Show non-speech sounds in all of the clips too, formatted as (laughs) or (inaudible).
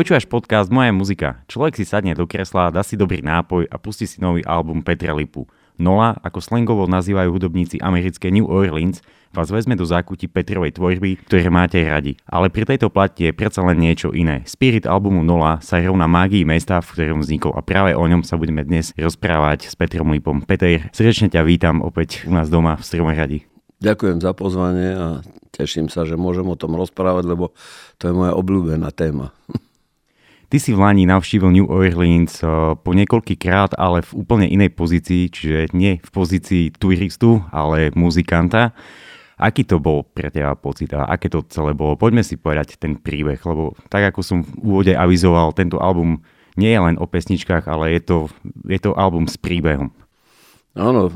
Počúvaš podcast Moja muzika. Človek si sadne do kresla, dá si dobrý nápoj a pustí si nový album Petra Lipu. Nola, ako slangovo nazývajú hudobníci americké New Orleans, vás vezme do zákutí Petrovej tvorby, ktoré máte radi. Ale pri tejto plati je predsa len niečo iné. Spirit albumu Nola sa rovná mágii mesta, v ktorom vznikol a práve o ňom sa budeme dnes rozprávať s Petrom Lipom. Peter, srdečne ťa vítam opäť u nás doma v Stromoradi. Ďakujem za pozvanie a teším sa, že môžem o tom rozprávať, lebo to je moja obľúbená téma. Ty si v Lani navštívil New Orleans eh, po krát, ale v úplne inej pozícii, čiže nie v pozícii turistu, ale muzikanta. Aký to bol pre teba pocit a aké to celé bolo? Poďme si povedať ten príbeh, lebo tak ako som v úvode avizoval, tento album nie je len o pesničkách, ale je to, je to album s príbehom. Áno,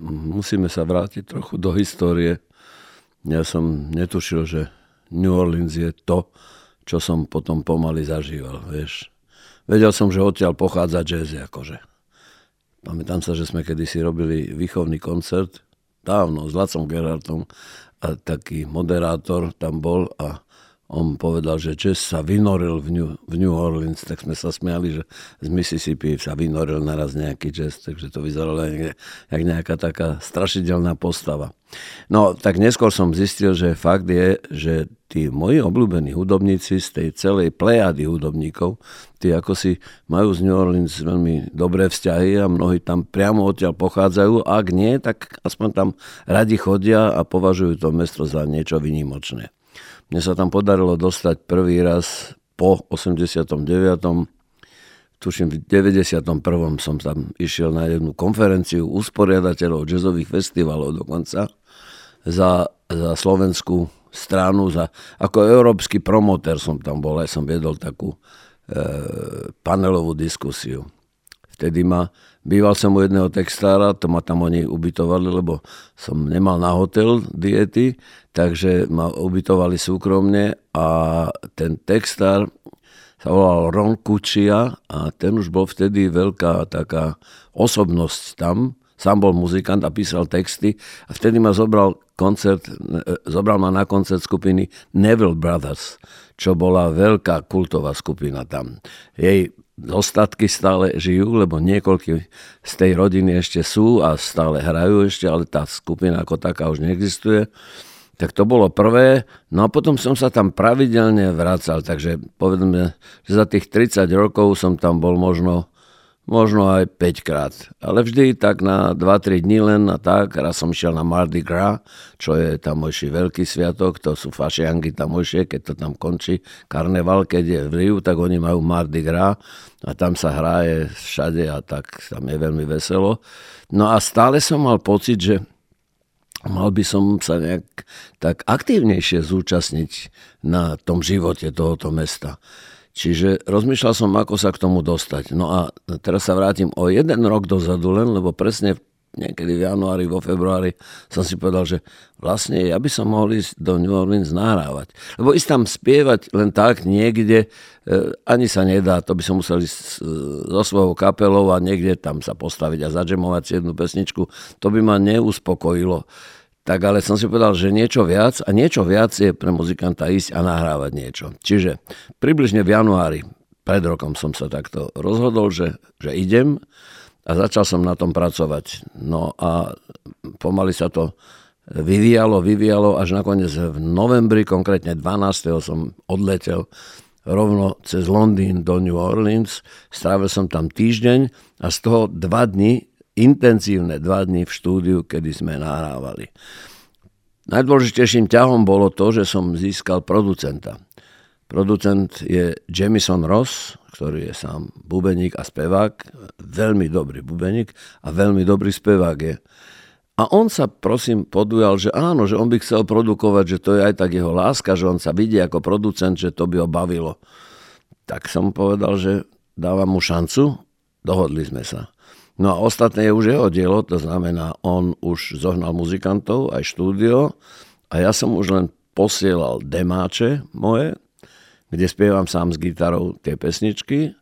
musíme sa vrátiť trochu do histórie. Ja som netušil, že New Orleans je to, čo som potom pomaly zažíval, vieš. Vedel som, že odtiaľ pochádza jazz, akože. Pamätám sa, že sme kedysi robili výchovný koncert, dávno, s Lacom Gerardom, a taký moderátor tam bol a on povedal, že jazz sa vynoril v New, v New Orleans, tak sme sa smiali, že z Mississippi sa vynoril naraz nejaký jazz, takže to vyzeralo jak, jak nejaká taká strašidelná postava. No, tak neskôr som zistil, že fakt je, že tí moji obľúbení hudobníci z tej celej plejady hudobníkov, tí ako si majú z New Orleans veľmi dobré vzťahy a mnohí tam priamo odtiaľ pochádzajú. Ak nie, tak aspoň tam radi chodia a považujú to mesto za niečo vynimočné. Mne sa tam podarilo dostať prvý raz po 89. Tuším, v 91. som tam išiel na jednu konferenciu usporiadateľov jazzových festivalov dokonca za, za slovenskú stranu, za, ako európsky promotér som tam bol, aj som viedol takú e, panelovú diskusiu. Vtedy ma Býval som u jedného textára, to ma tam oni ubytovali, lebo som nemal na hotel diety, takže ma ubytovali súkromne a ten textár sa volal Ron Kučia a ten už bol vtedy veľká taká osobnosť tam, sám bol muzikant a písal texty a vtedy ma zobral koncert, e, zobral ma na koncert skupiny Neville Brothers, čo bola veľká kultová skupina tam. Jej ostatky stále žijú, lebo niekoľky z tej rodiny ešte sú a stále hrajú ešte, ale tá skupina ako taká už neexistuje. Tak to bolo prvé. No a potom som sa tam pravidelne vracal, takže povedzme, že za tých 30 rokov som tam bol možno možno aj 5 krát. Ale vždy tak na 2-3 dní len a tak. Raz som išiel na Mardi Gras, čo je tamojší veľký sviatok, to sú fašiangy tamojšie, keď to tam končí. Karneval, keď je v Riu, tak oni majú Mardi Gras a tam sa hraje všade a tak tam je veľmi veselo. No a stále som mal pocit, že mal by som sa nejak tak aktívnejšie zúčastniť na tom živote tohoto mesta. Čiže rozmýšľal som, ako sa k tomu dostať. No a teraz sa vrátim o jeden rok dozadu len, lebo presne niekedy v januári, vo februári som si povedal, že vlastne ja by som mohol ísť do New Orleans nahrávať. Lebo ísť tam spievať len tak niekde, e, ani sa nedá, to by som musel ísť so svojou kapelou a niekde tam sa postaviť a zadžemovať si jednu pesničku. To by ma neuspokojilo tak ale som si povedal, že niečo viac a niečo viac je pre muzikanta ísť a nahrávať niečo. Čiže približne v januári pred rokom som sa takto rozhodol, že, že idem a začal som na tom pracovať. No a pomaly sa to vyvíjalo, vyvíjalo, až nakoniec v novembri, konkrétne 12. som odletel rovno cez Londýn do New Orleans. Strávil som tam týždeň a z toho dva dny intenzívne dva dny v štúdiu, kedy sme nahrávali. Najdôležitejším ťahom bolo to, že som získal producenta. Producent je Jamison Ross, ktorý je sám bubeník a spevák, veľmi dobrý bubeník a veľmi dobrý spevák je. A on sa prosím podujal, že áno, že on by chcel produkovať, že to je aj tak jeho láska, že on sa vidí ako producent, že to by ho bavilo. Tak som povedal, že dávam mu šancu, dohodli sme sa. No a ostatné je už jeho dielo, to znamená, on už zohnal muzikantov, aj štúdio a ja som už len posielal demáče moje, kde spievam sám s gitarou tie pesničky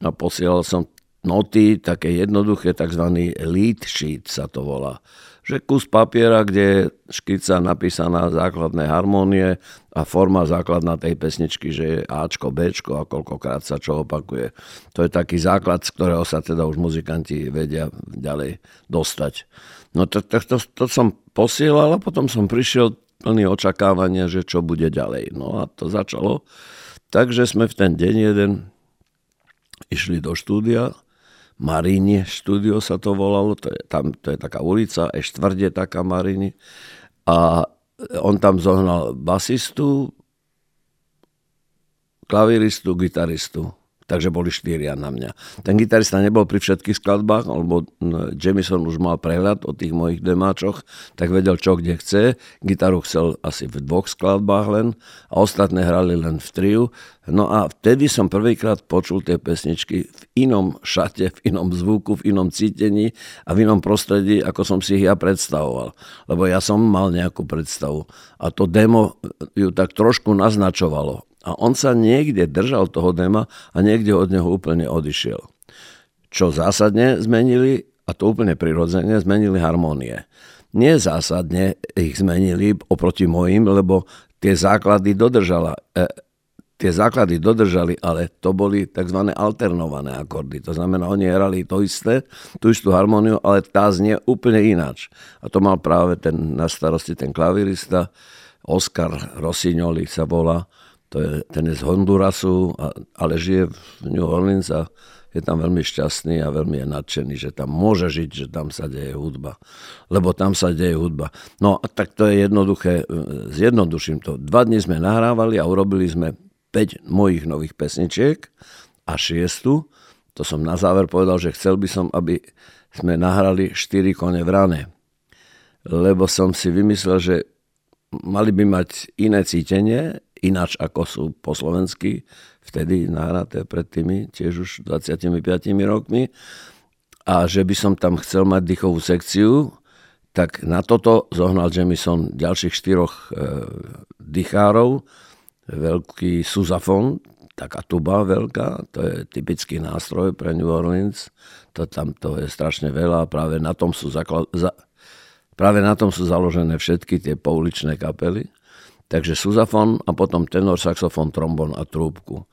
a posielal som noty, také jednoduché, tzv. lead sheet sa to volá. že kus papiera, kde je škica napísaná základné harmónie a forma základná tej pesničky, že je Ačko, Bčko a koľkokrát sa čo opakuje. To je taký základ, z ktorého sa teda už muzikanti vedia ďalej dostať. No to, to, to, to som posielal a potom som prišiel plný očakávania, že čo bude ďalej. No a to začalo. Takže sme v ten deň jeden išli do štúdia Marini štúdio sa to volalo, to je, tam, to je taká ulica, je štvrde taká Marini. A on tam zohnal basistu, klaviristu, gitaristu takže boli štyria na mňa. Ten gitarista nebol pri všetkých skladbách, lebo Jamison už mal prehľad o tých mojich demáčoch, tak vedel, čo kde chce. Gitaru chcel asi v dvoch skladbách len a ostatné hrali len v triu. No a vtedy som prvýkrát počul tie pesničky v inom šate, v inom zvuku, v inom cítení a v inom prostredí, ako som si ich ja predstavoval. Lebo ja som mal nejakú predstavu. A to demo ju tak trošku naznačovalo. A on sa niekde držal toho dema a niekde od neho úplne odišiel. Čo zásadne zmenili, a to úplne prirodzene, zmenili harmónie. Nie zásadne ich zmenili oproti mojim, lebo tie základy dodržala. E, tie základy dodržali, ale to boli tzv. alternované akordy. To znamená, oni hrali to isté, tú istú harmóniu, ale tá znie úplne ináč. A to mal práve ten na starosti ten klavirista, Oscar Rossignoli sa volá, to je, ten je z Hondurasu, a, ale žije v New Orleans a je tam veľmi šťastný a veľmi je nadšený, že tam môže žiť, že tam sa deje hudba. Lebo tam sa deje hudba. No a tak to je jednoduché, zjednoduším to. Dva dni sme nahrávali a urobili sme 5 mojich nových pesničiek a šiestu. To som na záver povedal, že chcel by som, aby sme nahrali 4 kone v rane. Lebo som si vymyslel, že mali by mať iné cítenie, ináč ako sú po slovensky, vtedy nahraté pred tými tiež už 25 rokmi. A že by som tam chcel mať dýchovú sekciu, tak na toto zohnal Jamison ďalších štyroch e, dýchárov, veľký suzafon, taká tuba veľká, to je typický nástroj pre New Orleans, to tam to je strašne veľa, práve na tom sú, zakla- za- práve na tom sú založené všetky tie pouličné kapely. Takže suzafon a potom tenor, saxofon, trombon a trúbku.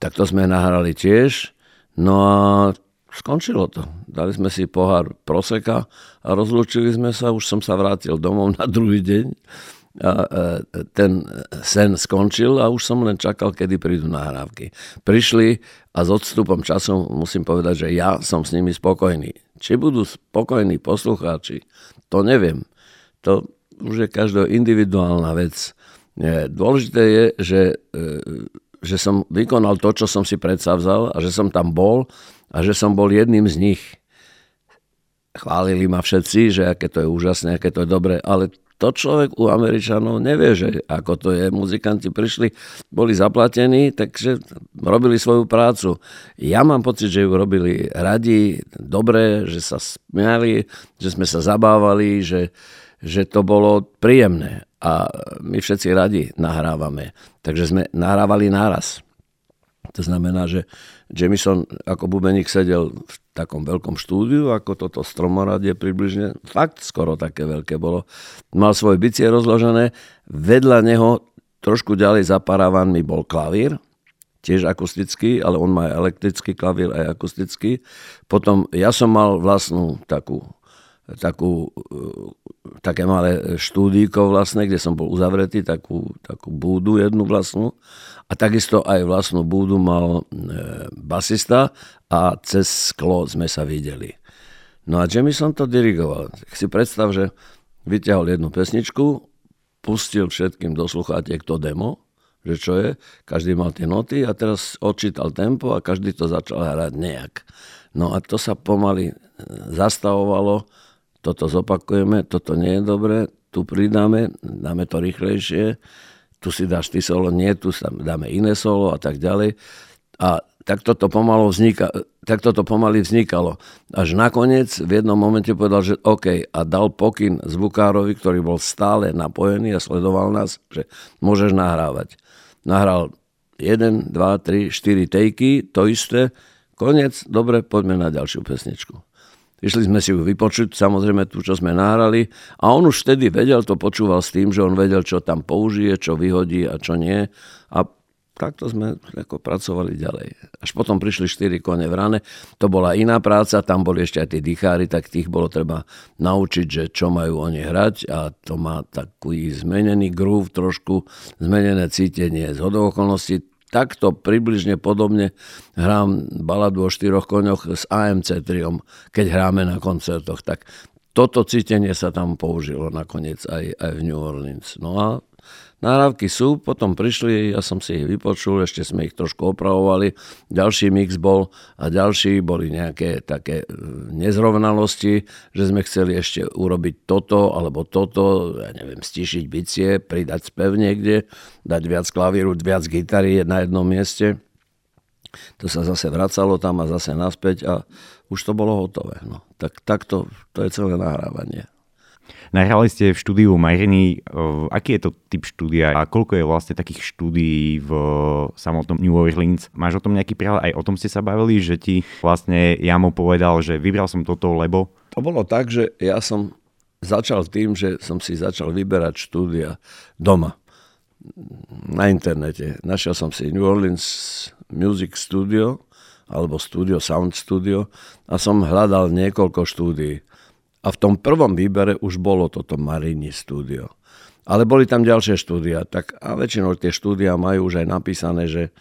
Tak to sme nahrali tiež. No a skončilo to. Dali sme si pohár proseka a rozlúčili sme sa. Už som sa vrátil domov na druhý deň. A ten sen skončil a už som len čakal, kedy prídu nahrávky. Prišli a s odstupom času musím povedať, že ja som s nimi spokojný. Či budú spokojní poslucháči, to neviem. To už je každá individuálna vec. Dôležité je, že, e, že som vykonal to, čo som si predsavzal a že som tam bol a že som bol jedným z nich. Chválili ma všetci, že aké to je úžasné, aké to je dobré, ale to človek u Američanov nevie, že ako to je. Muzikanti prišli, boli zaplatení, takže robili svoju prácu. Ja mám pocit, že ju robili radi, dobre, že sa smiali, že sme sa zabávali, že, že to bolo príjemné a my všetci radi nahrávame. Takže sme nahrávali náraz. To znamená, že Jamison ako bubeník sedel v takom veľkom štúdiu, ako toto stromoradie približne, fakt skoro také veľké bolo. Mal svoje bicie rozložené, vedľa neho trošku ďalej za paravanmi bol klavír, tiež akustický, ale on má elektrický klavír aj akustický. Potom ja som mal vlastnú takú takú, také malé štúdíko vlastne, kde som bol uzavretý, takú, takú búdu jednu vlastnú. A takisto aj vlastnú búdu mal e, basista a cez sklo sme sa videli. No a som to dirigoval. Tak si predstav, že vyťahol jednu pesničku, pustil všetkým do sluchátiek to demo, že čo je, každý mal tie noty a teraz odčítal tempo a každý to začal hrať nejak. No a to sa pomaly e, zastavovalo toto zopakujeme, toto nie je dobré, tu pridáme, dáme to rýchlejšie, tu si dáš ty solo, nie, tu dáme iné solo a tak ďalej. A takto to pomalo vznika, takto to pomaly vznikalo. Až nakoniec v jednom momente povedal, že OK a dal pokyn zvukárovi, ktorý bol stále napojený a sledoval nás, že môžeš nahrávať. Nahral 1, 2, 3, 4 tejky, to isté, koniec, dobre, poďme na ďalšiu pesničku. Išli sme si ju vypočuť, samozrejme tú, čo sme nahrali. A on už vtedy vedel, to počúval s tým, že on vedel, čo tam použije, čo vyhodí a čo nie. A takto sme ako pracovali ďalej. Až potom prišli 4 kone v rane, to bola iná práca, tam boli ešte aj tí dýchári, tak tých bolo treba naučiť, že čo majú oni hrať a to má taký zmenený groove trošku, zmenené cítenie z okolností. Takto približne podobne hrám baladu o štyroch koňoch s AMC triom, keď hráme na koncertoch. Tak toto cítenie sa tam použilo nakoniec aj, aj v New Orleans. No a Nahrávky sú, potom prišli, ja som si ich vypočul, ešte sme ich trošku opravovali, ďalší mix bol a ďalší boli nejaké také e, nezrovnalosti, že sme chceli ešte urobiť toto alebo toto, ja neviem, stišiť bicie, pridať spev niekde, dať viac klavíru, viac gitary na jednom mieste. To sa zase vracalo tam a zase naspäť a už to bolo hotové. No. Tak takto, to je celé nahrávanie. Nahrali ste v štúdiu Majriny. Aký je to typ štúdia a koľko je vlastne takých štúdií v samotnom New Orleans? Máš o tom nejaký prehľad? Aj o tom ste sa bavili, že ti vlastne Jamo povedal, že vybral som toto, lebo... To bolo tak, že ja som začal tým, že som si začal vyberať štúdia doma na internete. Našiel som si New Orleans Music Studio alebo Studio Sound Studio a som hľadal niekoľko štúdií. A v tom prvom výbere už bolo toto Marini studio. Ale boli tam ďalšie štúdia, tak a väčšinou tie štúdia majú už aj napísané, že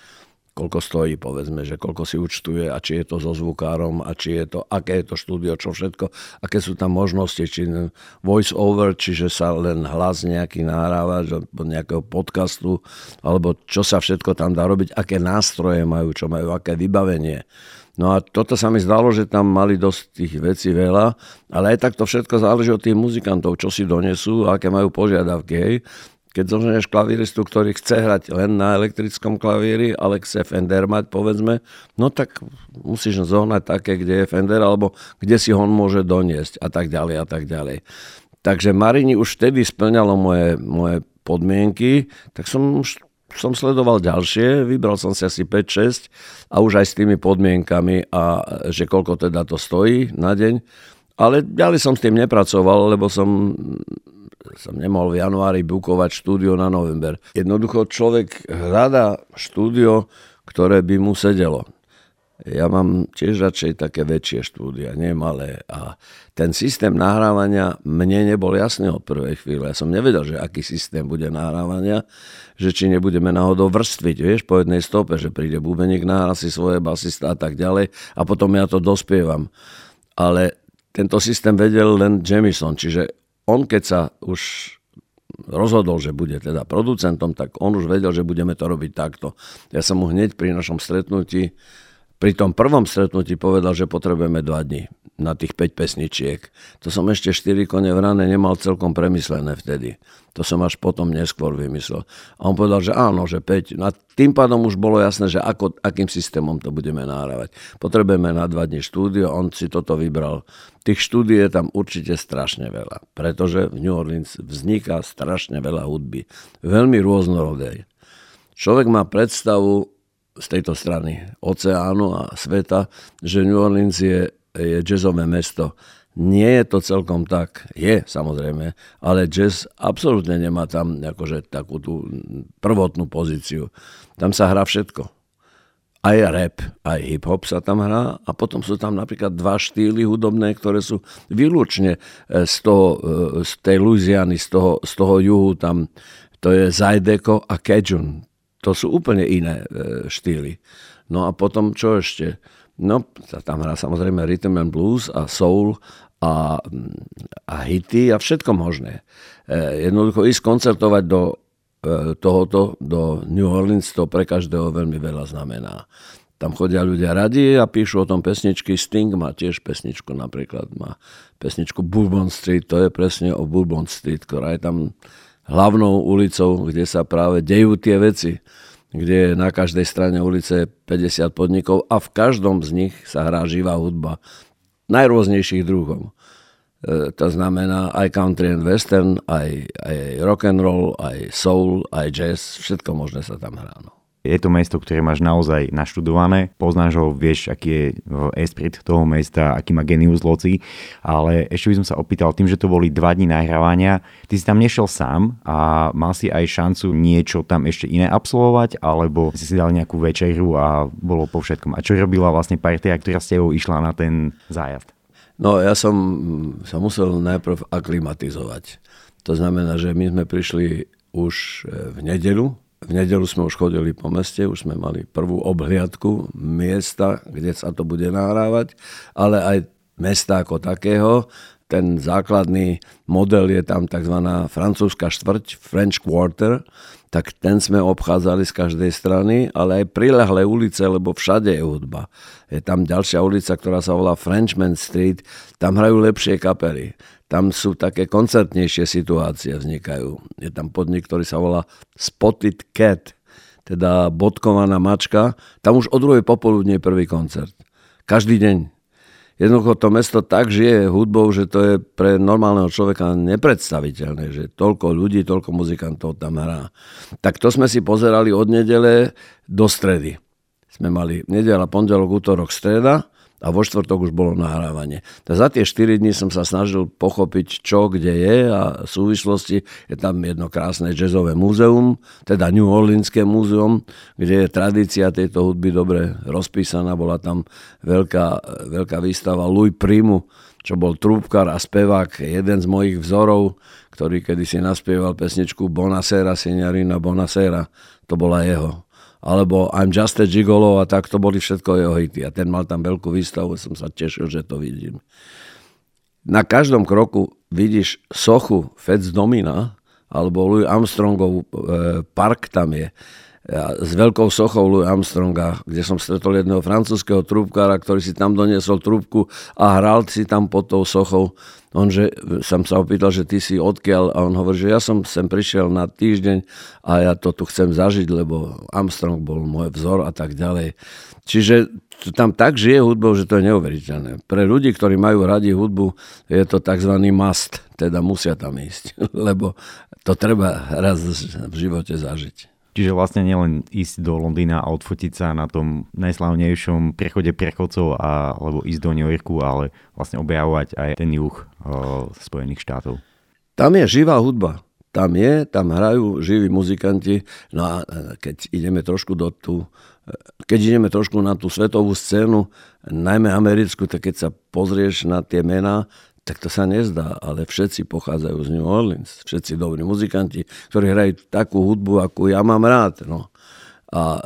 koľko stojí, povedzme, že koľko si účtuje a či je to so zvukárom a či je to, aké je to štúdio, čo všetko, aké sú tam možnosti, či voice over, čiže sa len hlas nejaký nahráva do nejakého podcastu, alebo čo sa všetko tam dá robiť, aké nástroje majú, čo majú, aké vybavenie. No a toto sa mi zdalo, že tam mali dosť tých vecí veľa, ale aj tak to všetko záleží od tých muzikantov, čo si donesú aké majú požiadavky. Hej. Keď zoženieš klavíristu, ktorý chce hrať len na elektrickom klavíri, ale chce Fender mať, povedzme, no tak musíš zohnať také, kde je Fender, alebo kde si on môže doniesť a tak ďalej a tak ďalej. Takže Marini už vtedy splňalo moje, moje podmienky, tak som už som sledoval ďalšie, vybral som si asi 5-6 a už aj s tými podmienkami a že koľko teda to stojí na deň. Ale ďalej som s tým nepracoval, lebo som, som nemohol v januári bukovať štúdio na november. Jednoducho človek hľadá štúdio, ktoré by mu sedelo. Ja mám tiež radšej také väčšie štúdia, nie malé. A ten systém nahrávania mne nebol jasný od prvej chvíle. Ja som nevedel, že aký systém bude nahrávania, že či nebudeme náhodou vrstviť, vieš, po jednej stope, že príde bubeník, nahrá si svoje basista a tak ďalej a potom ja to dospievam. Ale tento systém vedel len Jamison, čiže on keď sa už rozhodol, že bude teda producentom, tak on už vedel, že budeme to robiť takto. Ja som mu hneď pri našom stretnutí pri tom prvom stretnutí povedal, že potrebujeme dva dní na tých 5 pesničiek. To som ešte 4 kone v rane nemal celkom premyslené vtedy. To som až potom neskôr vymyslel. A on povedal, že áno, že 5. No a tým pádom už bolo jasné, že ako, akým systémom to budeme nahrávať. Potrebujeme na dva dní štúdio, on si toto vybral. Tých štúdí je tam určite strašne veľa, pretože v New Orleans vzniká strašne veľa hudby. Veľmi rôznorodej. Človek má predstavu, z tejto strany oceánu a sveta, že New Orleans je, je jazzové mesto. Nie je to celkom tak. Je, samozrejme, ale jazz absolútne nemá tam akože takú tú prvotnú pozíciu. Tam sa hrá všetko. Aj rap, aj hip-hop sa tam hrá a potom sú tam napríklad dva štýly hudobné, ktoré sú výlučne e, z, toho, e, z tej Louisiany, z toho, z toho juhu, tam to je Zajdeko a Cajun to sú úplne iné e, štýly. No a potom čo ešte? No, tam hrá samozrejme rhythm and blues a soul a, a hity a všetko možné. E, jednoducho ísť koncertovať do e, tohoto, do New Orleans, to pre každého veľmi veľa znamená. Tam chodia ľudia radi a píšu o tom pesničky. Sting má tiež pesničku napríklad. Má pesničku Bourbon Street, to je presne o Bourbon Street, ktorá je tam hlavnou ulicou, kde sa práve dejú tie veci, kde je na každej strane ulice 50 podnikov a v každom z nich sa hrá živá hudba najrôznejších druhov. E, to znamená aj country and western, aj, aj rock and roll, aj soul, aj jazz, všetko možné sa tam hrá. No. Je to mesto, ktoré máš naozaj naštudované, poznáš ho, vieš, aký je esprit toho mesta, aký má genius loci, ale ešte by som sa opýtal, tým, že to boli dva dní nahrávania, ty si tam nešiel sám a mal si aj šancu niečo tam ešte iné absolvovať, alebo si si dal nejakú večeru a bolo po všetkom. A čo robila vlastne partia, ktorá s tebou išla na ten zájazd? No ja som sa musel najprv aklimatizovať. To znamená, že my sme prišli už v nedelu, v nedelu sme už chodili po meste, už sme mali prvú obhliadku miesta, kde sa to bude nahrávať, ale aj mesta ako takého. Ten základný model je tam tzv. francúzska štvrť, French Quarter, tak ten sme obchádzali z každej strany, ale aj prilehlé ulice, lebo všade je hudba. Je tam ďalšia ulica, ktorá sa volá Frenchman Street, tam hrajú lepšie kapely tam sú také koncertnejšie situácie vznikajú. Je tam podnik, ktorý sa volá Spotted Cat, teda bodkovaná mačka. Tam už o druhej popoludne je prvý koncert. Každý deň. Jednoducho to mesto tak žije hudbou, že to je pre normálneho človeka nepredstaviteľné, že toľko ľudí, toľko muzikantov tam hrá. Tak to sme si pozerali od nedele do stredy. Sme mali nedela, pondelok, útorok, streda a vo štvrtok už bolo nahrávanie. Tak za tie 4 dní som sa snažil pochopiť, čo kde je a v súvislosti je tam jedno krásne jazzové múzeum, teda New Orleanské múzeum, kde je tradícia tejto hudby dobre rozpísaná. Bola tam veľká, veľká výstava Louis Primu, čo bol trúbkar a spevák, jeden z mojich vzorov, ktorý kedysi naspieval pesničku Bonasera, Signorina Bonasera. To bola jeho alebo I'm just a gigolo a tak to boli všetko jeho hity. A ten mal tam veľkú výstavu, som sa tešil, že to vidím. Na každom kroku vidíš sochu Feds Domina, alebo Louis Armstrongov e, park tam je s veľkou sochou Louis Armstronga, kde som stretol jedného francúzského trúbkára, ktorý si tam doniesol trúbku a hral si tam pod tou sochou. On, že som sa opýtal, že ty si odkiaľ a on hovorí, že ja som sem prišiel na týždeň a ja to tu chcem zažiť, lebo Armstrong bol môj vzor a tak ďalej. Čiže tam tak žije hudbou, že to je neuveriteľné. Pre ľudí, ktorí majú radi hudbu, je to tzv. must, teda musia tam ísť, (laughs) lebo to treba raz v živote zažiť. Čiže vlastne nielen ísť do Londýna a odfotiť sa na tom najslavnejšom prechode prechodcov a, alebo ísť do New Yorku, ale vlastne objavovať aj ten juh o, Spojených štátov. Tam je živá hudba. Tam je, tam hrajú živí muzikanti. No a keď ideme trošku do tú, keď ideme trošku na tú svetovú scénu, najmä americkú, tak keď sa pozrieš na tie mená, tak to sa nezdá, ale všetci pochádzajú z New Orleans. Všetci dobrí muzikanti, ktorí hrajú takú hudbu, akú ja mám rád. No. A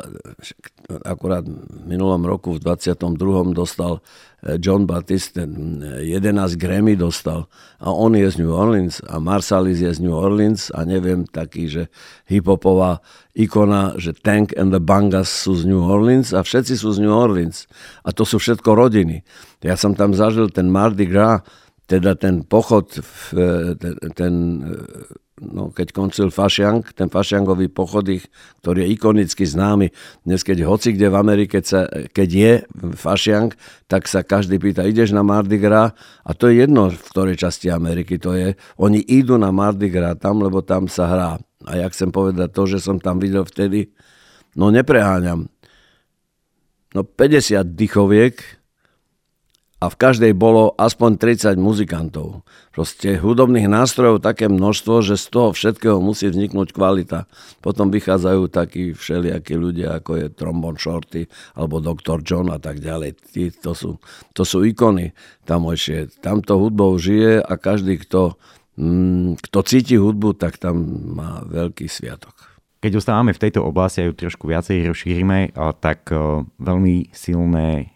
akurát v minulom roku, v 22. dostal eh, John Batiste, 11 Grammy dostal. A on je z New Orleans a Marsalis je z New Orleans a neviem, taký, že hiphopová ikona, že Tank and the Bangas sú z New Orleans a všetci sú z New Orleans. A to sú všetko rodiny. Ja som tam zažil ten Mardi Gras, teda ten pochod, ten, ten no, keď koncil Fašiang, ten Fašiangový pochod, ktorý je ikonicky známy. Dnes, keď hoci kde v Amerike, keď je Fašiang, tak sa každý pýta, ideš na Mardi Gras? A to je jedno, v ktorej časti Ameriky to je. Oni idú na Mardi Gras tam, lebo tam sa hrá. A ja chcem povedať to, že som tam videl vtedy, no nepreháňam, no 50 dychoviek, a v každej bolo aspoň 30 muzikantov. Proste hudobných nástrojov také množstvo, že z toho všetkého musí vzniknúť kvalita. Potom vychádzajú takí všelijakí ľudia, ako je Trombon Shorty alebo Dr. John a tak ďalej. Tí, to, sú, to sú ikony tamojšie. Tamto hudbou žije a každý, kto, mm, kto cíti hudbu, tak tam má veľký sviatok. Keď ostávame v tejto oblasti a ju trošku viacej rozšírime, tak veľmi silné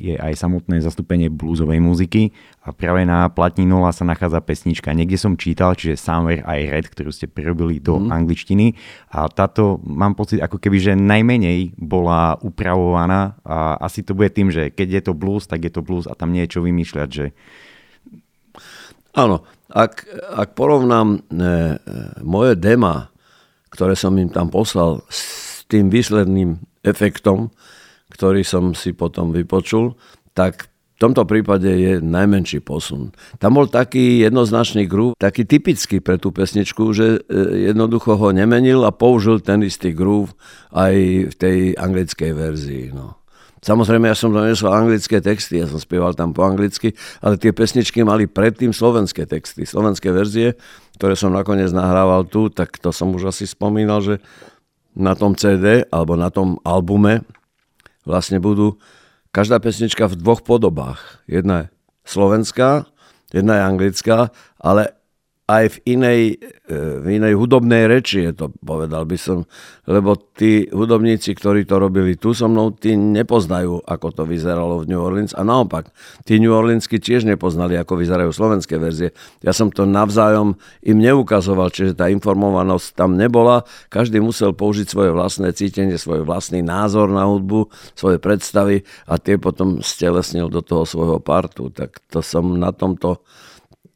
je aj samotné zastúpenie bluesovej muziky a práve na platni 0 sa nachádza pesnička. Niekde som čítal, čiže Somewhere I Red, ktorú ste prerobili do mm. angličtiny a táto mám pocit ako keby, že najmenej bola upravovaná a asi to bude tým, že keď je to blues, tak je to blues a tam nie je čo vymýšľať, že Áno, ak, ak porovnám e, e, moje dema, ktoré som im tam poslal s tým výsledným efektom, ktorý som si potom vypočul, tak tomto prípade je najmenší posun. Tam bol taký jednoznačný groove, taký typický pre tú pesničku, že e, jednoducho ho nemenil a použil ten istý groove aj v tej anglickej verzii. No. Samozrejme, ja som donesol anglické texty, ja som spieval tam po anglicky, ale tie pesničky mali predtým slovenské texty, slovenské verzie, ktoré som nakoniec nahrával tu, tak to som už asi spomínal, že na tom CD alebo na tom albume vlastne budú každá pesnička v dvoch podobách. Jedna je slovenská, jedna je anglická, ale aj v inej, e, v inej hudobnej reči je to, povedal by som. Lebo tí hudobníci, ktorí to robili tu so mnou, tí nepoznajú, ako to vyzeralo v New Orleans. A naopak, tí New Orleansky tiež nepoznali, ako vyzerajú slovenské verzie. Ja som to navzájom im neukazoval, čiže tá informovanosť tam nebola. Každý musel použiť svoje vlastné cítenie, svoj vlastný názor na hudbu, svoje predstavy a tie potom stelesnil do toho svojho partu. Tak to som na tomto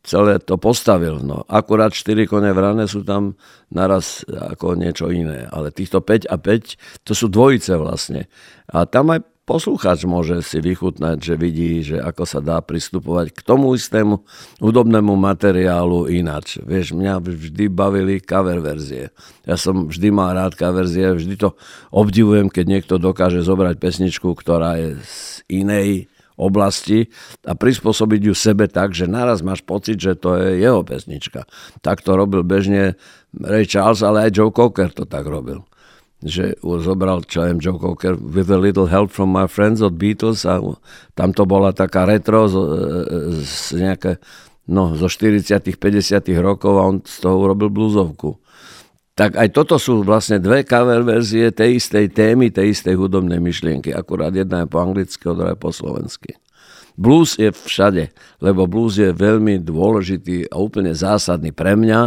celé to postavil. No, akurát 4 kone v sú tam naraz ako niečo iné. Ale týchto 5 a 5, to sú dvojice vlastne. A tam aj poslucháč môže si vychutnať, že vidí, že ako sa dá pristupovať k tomu istému hudobnému materiálu ináč. Vieš, mňa vždy bavili cover verzie. Ja som vždy mal rád cover verzie, vždy to obdivujem, keď niekto dokáže zobrať pesničku, ktorá je z inej oblasti a prispôsobiť ju sebe tak, že naraz máš pocit, že to je jeho pesnička. Tak to robil bežne Ray Charles, ale aj Joe Cocker to tak robil. Že zobral, čo viem, Joe Cocker With a Little Help from My Friends od Beatles a tam to bola taká retro z, z nejaké, no, zo 40 50 rokov a on z toho urobil blúzovku tak aj toto sú vlastne dve cover verzie tej istej témy, tej istej hudobnej myšlienky. Akurát jedna je po anglicky, druhá je po slovensky. Blues je všade, lebo blues je veľmi dôležitý a úplne zásadný pre mňa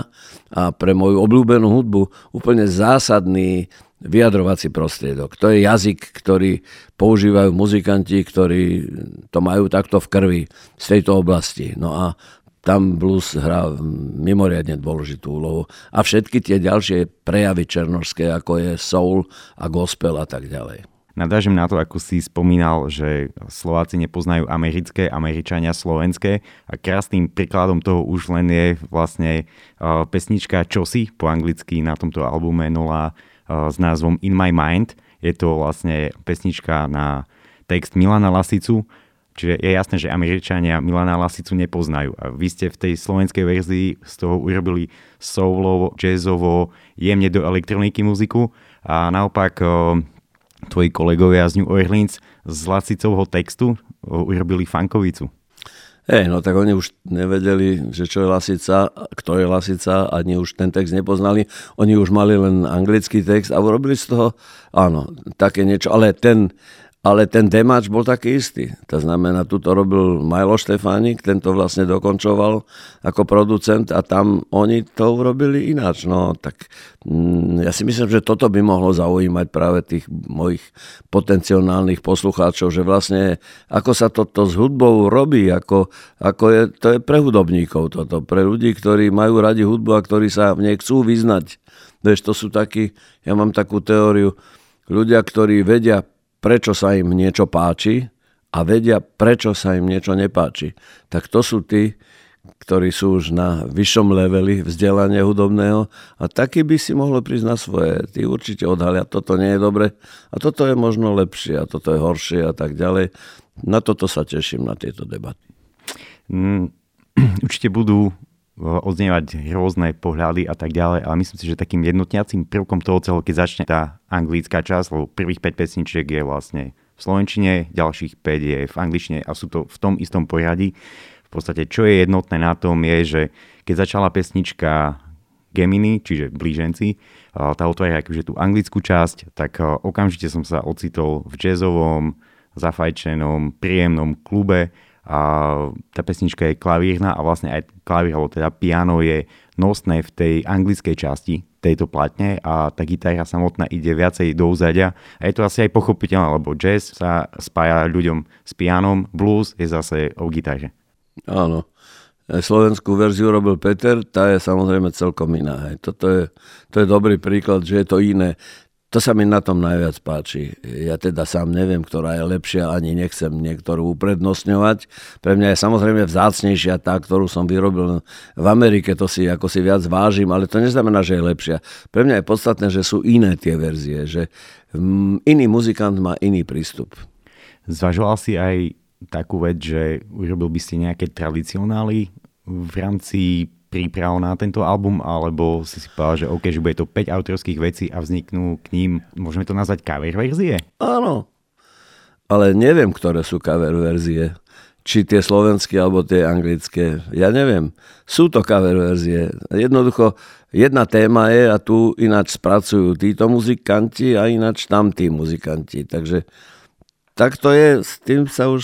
a pre moju obľúbenú hudbu úplne zásadný vyjadrovací prostriedok. To je jazyk, ktorý používajú muzikanti, ktorí to majú takto v krvi z tejto oblasti. No a tam blues hrá mimoriadne dôležitú úlohu. A všetky tie ďalšie prejavy černožské, ako je soul a gospel a tak ďalej. Nadážem na to, ako si spomínal, že Slováci nepoznajú americké, Američania slovenské a krásnym príkladom toho už len je vlastne uh, pesnička Čosi po anglicky na tomto albume 0 uh, s názvom In My Mind. Je to vlastne pesnička na text Milana Lasicu, Čiže je jasné, že Američania Milana Lasicu nepoznajú. A vy ste v tej slovenskej verzii z toho urobili soulovo, jazzovo, jemne do elektroniky muziku a naopak tvoji kolegovia z New Orleans z Lasicovho textu urobili funkovicu. Hej, no tak oni už nevedeli, že čo je Lasica, kto je Lasica, ani už ten text nepoznali. Oni už mali len anglický text a urobili z toho, áno, také niečo. Ale ten, ale ten demáč bol taký istý. To znamená, tu to robil Majlo Štefánik, ten to vlastne dokončoval ako producent a tam oni to urobili ináč. No, tak mm, ja si myslím, že toto by mohlo zaujímať práve tých mojich potenciálnych poslucháčov, že vlastne ako sa toto s hudbou robí, ako, ako je, to je pre hudobníkov toto, pre ľudí, ktorí majú radi hudbu a ktorí sa v nej chcú vyznať. Vieš, to sú takí, ja mám takú teóriu, ľudia, ktorí vedia prečo sa im niečo páči a vedia, prečo sa im niečo nepáči. Tak to sú tí, ktorí sú už na vyššom leveli vzdelania hudobného a taký by si mohlo prísť na svoje. Tí určite odhalia, toto nie je dobre a toto je možno lepšie a toto je horšie a tak ďalej. Na toto sa teším, na tieto debaty. Mm, (clears throat) určite budú odznievať rôzne pohľady a tak ďalej, ale myslím si, že takým jednotňacím prvkom toho celého, keď začne tá anglická časť, lebo prvých 5 pesničiek je vlastne v slovenčine, ďalších 5 je v angličtine a sú to v tom istom poradí. V podstate, čo je jednotné na tom je, že keď začala pesnička Gemini, čiže blíženci, tá otvára akože tú anglickú časť, tak okamžite som sa ocitol v jazzovom, zafajčenom, príjemnom klube, a tá pesnička je klavírna a vlastne aj klavír, alebo teda piano je nosné v tej anglickej časti tejto platne a tá gitara samotná ide viacej do úzadia a je to asi aj pochopiteľné, lebo jazz sa spája ľuďom s pianom, blues je zase o gitare. Áno. Slovenskú verziu robil Peter, tá je samozrejme celkom iná. Toto je, to je dobrý príklad, že je to iné. To sa mi na tom najviac páči. Ja teda sám neviem, ktorá je lepšia, ani nechcem niektorú uprednostňovať. Pre mňa je samozrejme vzácnejšia tá, ktorú som vyrobil v Amerike, to si ako si viac vážim, ale to neznamená, že je lepšia. Pre mňa je podstatné, že sú iné tie verzie, že mm, iný muzikant má iný prístup. Zvažoval si aj takú vec, že urobil by ste nejaké tradicionály v rámci príprav na tento album, alebo si si povedal, že OK, že bude to 5 autorských vecí a vzniknú k ním, môžeme to nazvať cover verzie? Áno, ale neviem, ktoré sú cover verzie. Či tie slovenské, alebo tie anglické. Ja neviem. Sú to cover verzie. Jednoducho, jedna téma je a tu ináč spracujú títo muzikanti a ináč tamtí muzikanti. Takže tak to je, s tým sa už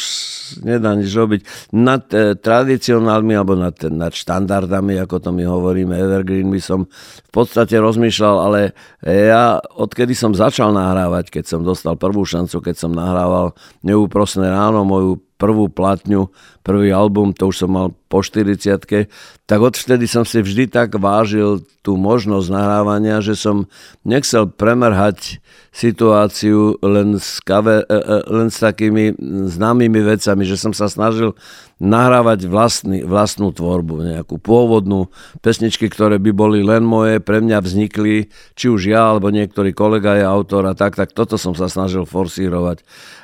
nedá nič robiť. Nad e, tradicionálmi alebo nad, nad štandardami, ako to my hovoríme, evergreen by som v podstate rozmýšľal, ale ja odkedy som začal nahrávať, keď som dostal prvú šancu, keď som nahrával Neúprosné ráno, moju prvú platňu, prvý album, to už som mal po 40 tak odvtedy som si vždy tak vážil tú možnosť nahrávania, že som nechcel premerhať situáciu len s, kave, e, e, len s takými známymi vecami, že som sa snažil nahrávať vlastný, vlastnú tvorbu, nejakú pôvodnú pesničky, ktoré by boli len moje, pre mňa vznikli, či už ja, alebo niektorý kolega je autor a tak, tak toto som sa snažil forsírovať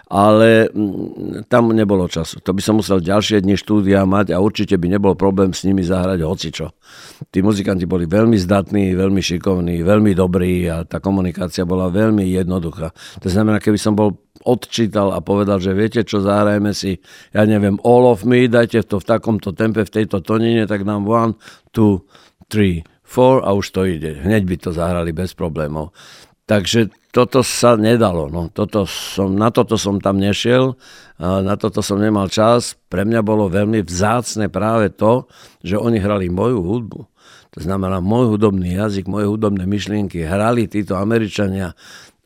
ale mm, tam nebolo času. To by som musel ďalšie dni štúdia mať a určite by nebol problém s nimi zahrať hocičo. Tí muzikanti boli veľmi zdatní, veľmi šikovní, veľmi dobrí a tá komunikácia bola veľmi jednoduchá. To znamená, keby som bol odčítal a povedal, že viete čo, zahrajeme si, ja neviem, all of me, dajte to v takomto tempe, v tejto tonine, tak nám one, two, three, four a už to ide. Hneď by to zahrali bez problémov. Takže toto sa nedalo. No, toto som, na toto som tam nešiel, na toto som nemal čas. Pre mňa bolo veľmi vzácne práve to, že oni hrali moju hudbu. To znamená, môj hudobný jazyk, moje hudobné myšlienky hrali títo Američania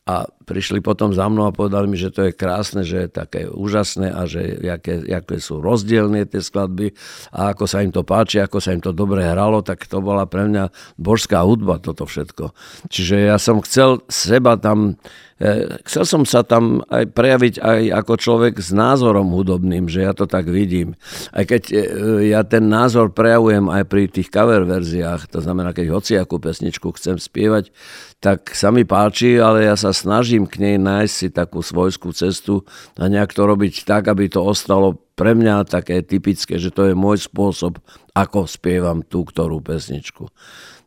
a prišli potom za mnou a povedali mi, že to je krásne, že je také úžasné a že jaké, jaké sú rozdielne tie skladby a ako sa im to páči, ako sa im to dobre hralo, tak to bola pre mňa božská hudba toto všetko. Čiže ja som chcel seba tam chcel som sa tam aj prejaviť aj ako človek s názorom hudobným, že ja to tak vidím. Aj keď e, ja ten názor prejavujem aj pri tých cover verziách, to znamená, keď hociakú pesničku chcem spievať, tak sa mi páči, ale ja sa snažím k nej nájsť si takú svojskú cestu a nejak to robiť tak, aby to ostalo pre mňa také typické, že to je môj spôsob, ako spievam tú ktorú pesničku.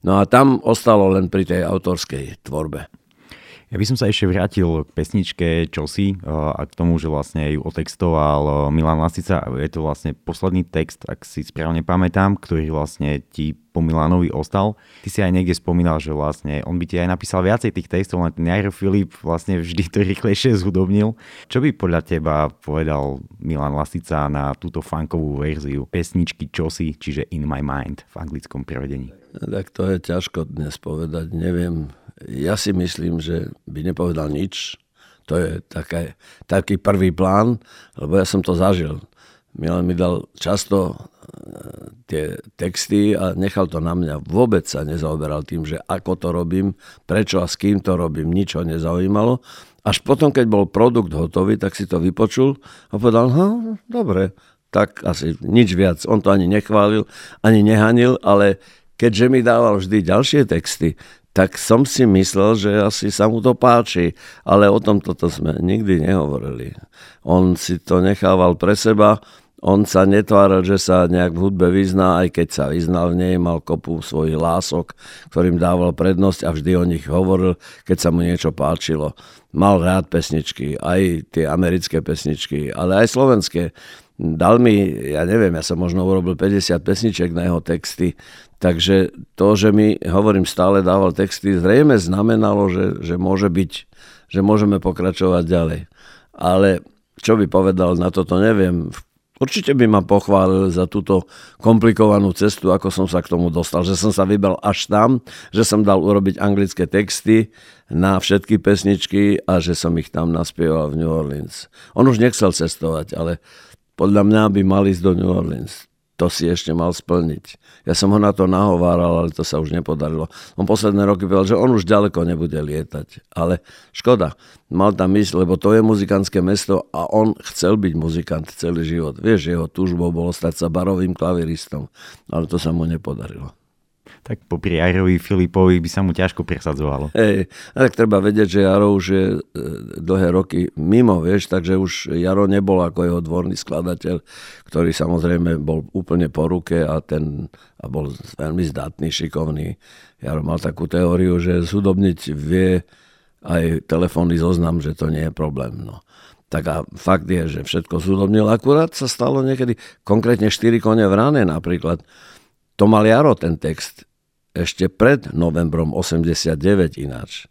No a tam ostalo len pri tej autorskej tvorbe. Ja by som sa ešte vrátil k pesničke Čosi a k tomu, že vlastne ju otextoval Milan Lasica. Je to vlastne posledný text, ak si správne pamätám, ktorý vlastne ti po Milanovi ostal. Ty si aj niekde spomínal, že vlastne on by ti aj napísal viacej tých textov, len ten Jairo Filip vlastne vždy to rýchlejšie zhudobnil. Čo by podľa teba povedal Milan Lasica na túto funkovú verziu pesničky Čosi, čiže In My Mind v anglickom prevedení? Tak to je ťažko dnes povedať. Neviem, ja si myslím, že by nepovedal nič. To je také, taký prvý plán, lebo ja som to zažil. Milan mi dal často e, tie texty a nechal to na mňa. Vôbec sa nezaoberal tým, že ako to robím, prečo a s kým to robím, nič ho nezaujímalo. Až potom, keď bol produkt hotový, tak si to vypočul a povedal, no, dobre, tak asi nič viac. On to ani nechválil, ani nehanil, ale keďže mi dával vždy ďalšie texty, tak som si myslel, že asi sa mu to páči, ale o tom toto sme nikdy nehovorili. On si to nechával pre seba, on sa netváral, že sa nejak v hudbe vyzná, aj keď sa vyznal v nej, mal kopu svojich lások, ktorým dával prednosť a vždy o nich hovoril, keď sa mu niečo páčilo. Mal rád pesničky, aj tie americké pesničky, ale aj slovenské dal mi, ja neviem, ja som možno urobil 50 pesniček na jeho texty, takže to, že mi, hovorím, stále dával texty, zrejme znamenalo, že, že môže byť, že môžeme pokračovať ďalej. Ale čo by povedal, na toto neviem. Určite by ma pochválil za túto komplikovanú cestu, ako som sa k tomu dostal. Že som sa vybral až tam, že som dal urobiť anglické texty na všetky pesničky a že som ich tam naspieval v New Orleans. On už nechcel cestovať, ale podľa mňa by mali ísť do New Orleans. To si ešte mal splniť. Ja som ho na to nahováral, ale to sa už nepodarilo. On posledné roky povedal, že on už ďaleko nebude lietať. Ale škoda, mal tam ísť, lebo to je muzikantské mesto a on chcel byť muzikant celý život. Vieš, jeho túžbou bolo stať sa barovým klaviristom, ale to sa mu nepodarilo tak popri Jarovi Filipovi by sa mu ťažko presadzovalo. Hej, tak treba vedieť, že Jaro už je e, dlhé roky mimo, vieš, takže už Jaro nebol ako jeho dvorný skladateľ, ktorý samozrejme bol úplne po ruke a ten a bol veľmi zdatný, šikovný. Jaro mal takú teóriu, že zhudobniť vie aj telefónny zoznam, že to nie je problém. No. Tak a fakt je, že všetko zhudobnil. Akurát sa stalo niekedy, konkrétne 4 kone v ráne napríklad, to mal Jaro ten text ešte pred novembrom 89 ináč.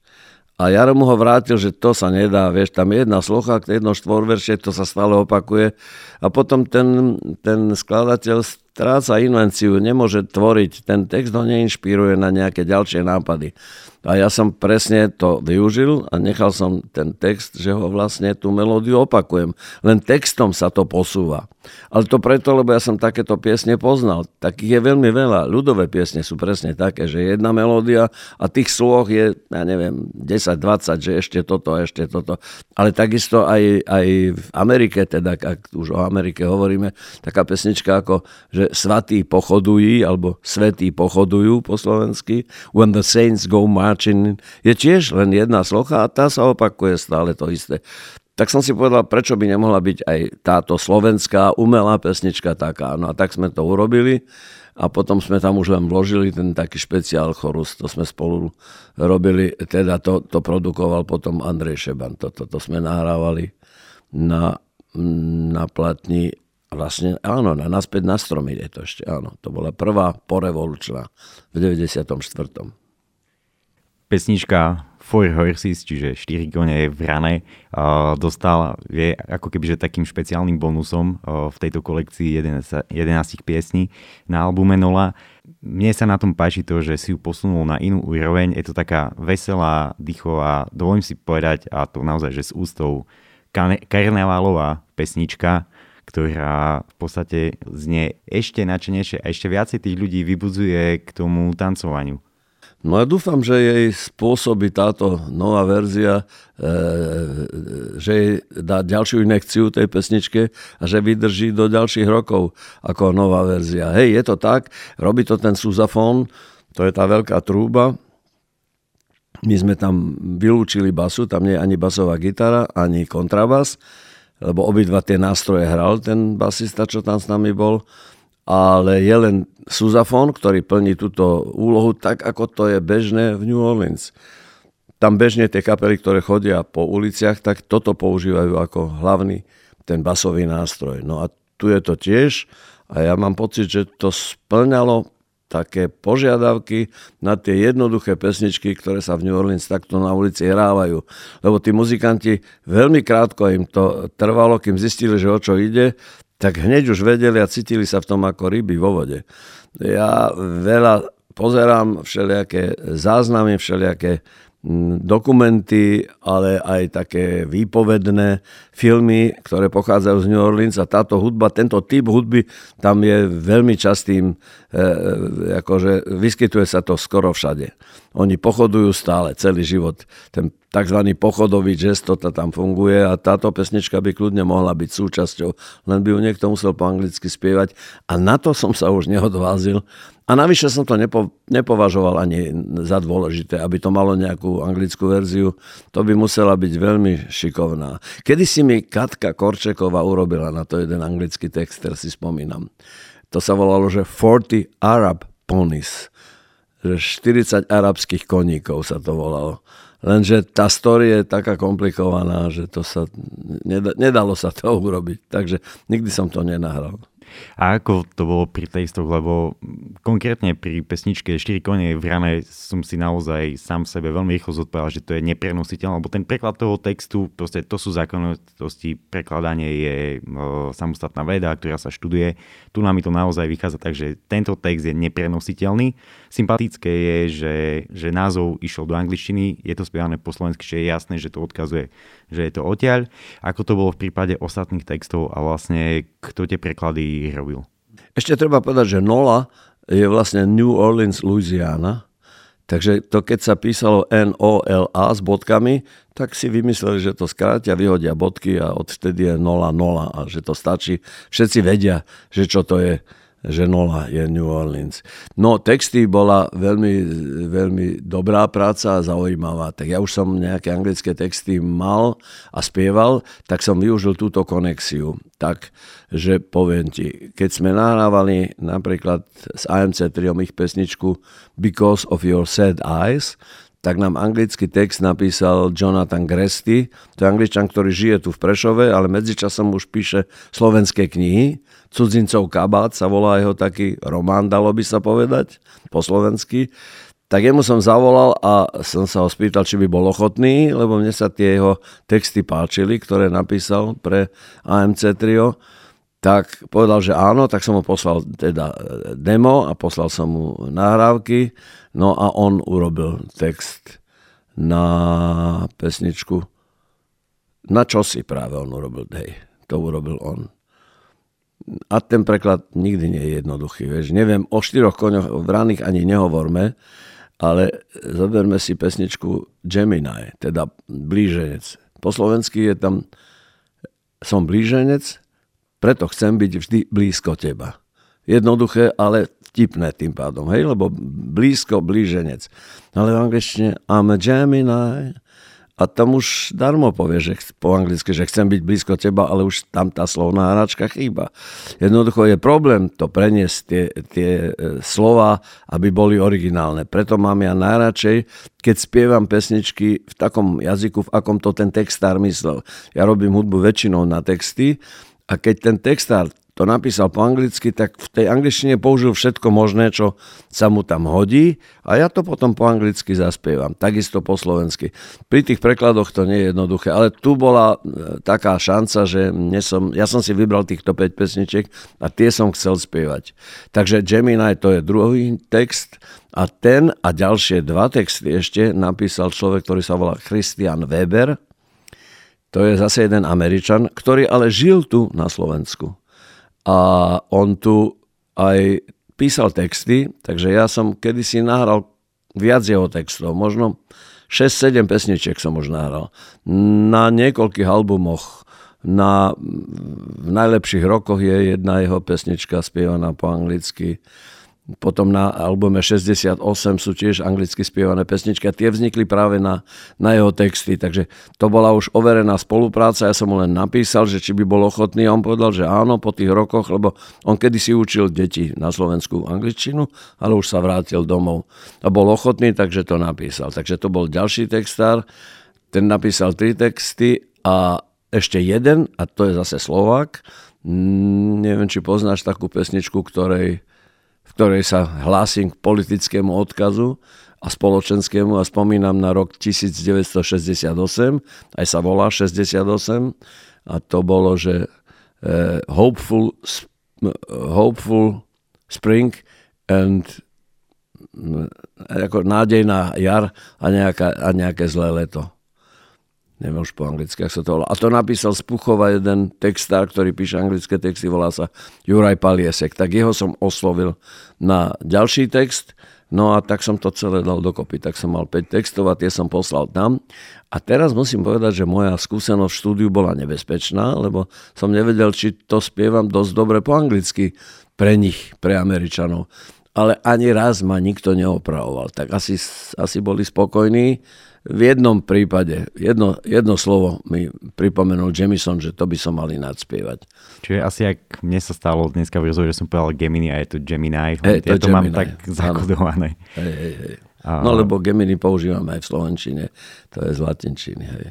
A Jaro mu ho vrátil, že to sa nedá, vieš, tam je jedna slocha, jedno štvorveršie, to sa stále opakuje. A potom ten, ten skladateľ stráca invenciu, nemôže tvoriť, ten text ho neinšpiruje na nejaké ďalšie nápady. A ja som presne to využil a nechal som ten text, že ho vlastne tú melódiu opakujem. Len textom sa to posúva. Ale to preto, lebo ja som takéto piesne poznal. Takých je veľmi veľa. Ľudové piesne sú presne také, že jedna melódia a tých sloh je, ja neviem, 10-20, že ešte toto, ešte toto. Ale takisto aj, aj v Amerike, teda ak už o Amerike hovoríme, taká pesnička ako, že svatí pochodují, alebo svetí pochodujú po slovensky. When the saints go march Marčin je tiež len jedna slocha a tá sa opakuje stále to isté. Tak som si povedal, prečo by nemohla byť aj táto slovenská umelá pesnička taká. No a tak sme to urobili a potom sme tam už len vložili ten taký špeciál chorus, to sme spolu robili, teda to, to produkoval potom Andrej Šeban, to, to, to sme nahrávali na, na platni vlastne, áno, na, naspäť na stromy je to ešte, áno. To bola prvá porevolučná v 94 pesnička Four Horses, čiže 4 kone v rane, dostal, je ako keby že takým špeciálnym bonusom v tejto kolekcii 11, 11 piesní na albume Nola. Mne sa na tom páči to, že si ju posunul na inú úroveň. Je to taká veselá, dychová, dovolím si povedať, a to naozaj, že s ústou karneválová pesnička, ktorá v podstate znie ešte načenejšie a ešte viacej tých ľudí vybudzuje k tomu tancovaniu. No ja dúfam, že jej spôsobí táto nová verzia, e, že jej dá ďalšiu inekciu tej pesničke a že vydrží do ďalších rokov ako nová verzia. Hej, je to tak, robí to ten suzafón, to je tá veľká trúba, my sme tam vylúčili basu, tam nie je ani basová gitara, ani kontrabas, lebo obidva tie nástroje hral ten basista, čo tam s nami bol ale je len suzafón, ktorý plní túto úlohu tak, ako to je bežné v New Orleans. Tam bežne tie kapely, ktoré chodia po uliciach, tak toto používajú ako hlavný ten basový nástroj. No a tu je to tiež a ja mám pocit, že to splňalo také požiadavky na tie jednoduché pesničky, ktoré sa v New Orleans takto na ulici hrávajú. Lebo tí muzikanti veľmi krátko im to trvalo, kým zistili, že o čo ide, tak hneď už vedeli a cítili sa v tom ako ryby vo vode. Ja veľa pozerám všelijaké záznamy, všelijaké dokumenty, ale aj také výpovedné filmy, ktoré pochádzajú z New Orleans a táto hudba, tento typ hudby tam je veľmi častým, e, e, akože vyskytuje sa to skoro všade. Oni pochodujú stále, celý život. Ten tzv. pochodový jazz, to tam funguje a táto pesnička by kľudne mohla byť súčasťou, len by ju niekto musel po anglicky spievať a na to som sa už neodvázil, a navyše som to nepo, nepovažoval ani za dôležité, aby to malo nejakú anglickú verziu. To by musela byť veľmi šikovná. Kedy si mi Katka Korčeková urobila na to jeden anglický text, ktorý si spomínam. To sa volalo, že 40 Arab Ponies. Že 40 arabských koníkov sa to volalo. Lenže tá story je taká komplikovaná, že to sa, nedalo sa to (laughs) urobiť. Takže nikdy som to nenahral. A ako to bolo pri textoch, lebo konkrétne pri pesničke 4 kone v rane som si naozaj sám sebe veľmi rýchlo zodpovedal, že to je neprenositeľné, lebo ten preklad toho textu, proste to sú zákonnosti, prekladanie je samostatná veda, ktorá sa študuje. Tu nám to naozaj vychádza tak, že tento text je neprenositeľný. Sympatické je, že, že názov išiel do angličtiny, je to spievané po slovensky, že je jasné, že to odkazuje že je to odtiaľ. Ako to bolo v prípade ostatných textov a vlastne kto tie preklady robil? Ešte treba povedať, že Nola je vlastne New Orleans, Louisiana. Takže to, keď sa písalo N-O-L-A s bodkami, tak si vymysleli, že to skrátia, vyhodia bodky a odtedy je 0-0 a že to stačí. Všetci vedia, že čo to je že Nola je New Orleans. No, texty bola veľmi, veľmi dobrá práca a zaujímavá. Tak ja už som nejaké anglické texty mal a spieval, tak som využil túto konexiu. Tak, že poviem ti, keď sme nahrávali napríklad z AMC triom ich pesničku Because of Your Sad Eyes, tak nám anglický text napísal Jonathan Gresty. To je angličan, ktorý žije tu v Prešove, ale medzičasom už píše slovenské knihy. Cudzincov kabát sa volá jeho taký román, dalo by sa povedať, po slovensky. Tak jemu som zavolal a som sa ho spýtal, či by bol ochotný, lebo mne sa tie jeho texty páčili, ktoré napísal pre AMC Trio tak povedal, že áno, tak som mu poslal teda demo a poslal som mu nahrávky No a on urobil text na pesničku. Na čo si práve on urobil, hej, to urobil on. A ten preklad nikdy nie je jednoduchý, vieš. Neviem, o štyroch koňoch v raných ani nehovorme, ale zoberme si pesničku Gemini, teda blíženec. Po slovensky je tam som blíženec, preto chcem byť vždy blízko teba. Jednoduché, ale vtipné tým pádom, hej, lebo blízko, blíženec. Ale v angličtine I'm a Gemini a tam už darmo povie, že po anglicky, že chcem byť blízko teba, ale už tam tá slovná hračka chýba. Jednoducho je problém to preniesť tie, tie e, slova, aby boli originálne. Preto mám ja najradšej, keď spievam pesničky v takom jazyku, v akom to ten textár myslel. Ja robím hudbu väčšinou na texty a keď ten textár to napísal po anglicky, tak v tej angličtine použil všetko možné, čo sa mu tam hodí a ja to potom po anglicky zaspievam, takisto po slovensky. Pri tých prekladoch to nie je jednoduché, ale tu bola e, taká šanca, že som, ja som si vybral týchto 5 pesničiek a tie som chcel spievať. Takže Gemini to je druhý text a ten a ďalšie dva texty ešte napísal človek, ktorý sa volá Christian Weber. To je zase jeden Američan, ktorý ale žil tu na Slovensku a on tu aj písal texty, takže ja som kedysi nahral viac jeho textov, možno 6-7 pesničiek som už nahral. Na niekoľkých albumoch, na, v najlepších rokoch je jedna jeho pesnička spievaná po anglicky. Potom na albume 68 sú tiež anglicky spievané pesničky a tie vznikli práve na, na jeho texty, takže to bola už overená spolupráca, ja som mu len napísal, že či by bol ochotný. A on povedal, že áno po tých rokoch, lebo on kedysi učil deti na Slovensku angličtinu, ale už sa vrátil domov a bol ochotný, takže to napísal. Takže to bol ďalší textár, ten napísal tri texty a ešte jeden, a to je zase Slovák, mm, neviem, či poznáš takú pesničku, ktorej ktorej sa hlásim k politickému odkazu a spoločenskému a spomínam na rok 1968, aj sa volá 68 a to bolo, že uh, hopeful, hopeful spring and ako nádejná jar a, nejaká, a nejaké zlé leto neviem už po anglicky, ak sa to volá. A to napísal z Puchova jeden textár, ktorý píše anglické texty, volá sa Juraj Paliesek. Tak jeho som oslovil na ďalší text, no a tak som to celé dal dokopy. Tak som mal 5 textov a tie som poslal tam. A teraz musím povedať, že moja skúsenosť v štúdiu bola nebezpečná, lebo som nevedel, či to spievam dosť dobre po anglicky pre nich, pre Američanov. Ale ani raz ma nikto neopravoval. Tak asi, asi boli spokojní v jednom prípade, jedno, jedno slovo mi pripomenul Jamison, že to by som mali nadspievať. Čiže asi ak mne sa stalo dneska v rozhovore, že som povedal Gemini a je to Gemini. Hey, to ja to Gemini. mám tak zakodované. Hej, hej, hej. A... No lebo Gemini používame aj v Slovenčine, to je z latinčiny. Hej.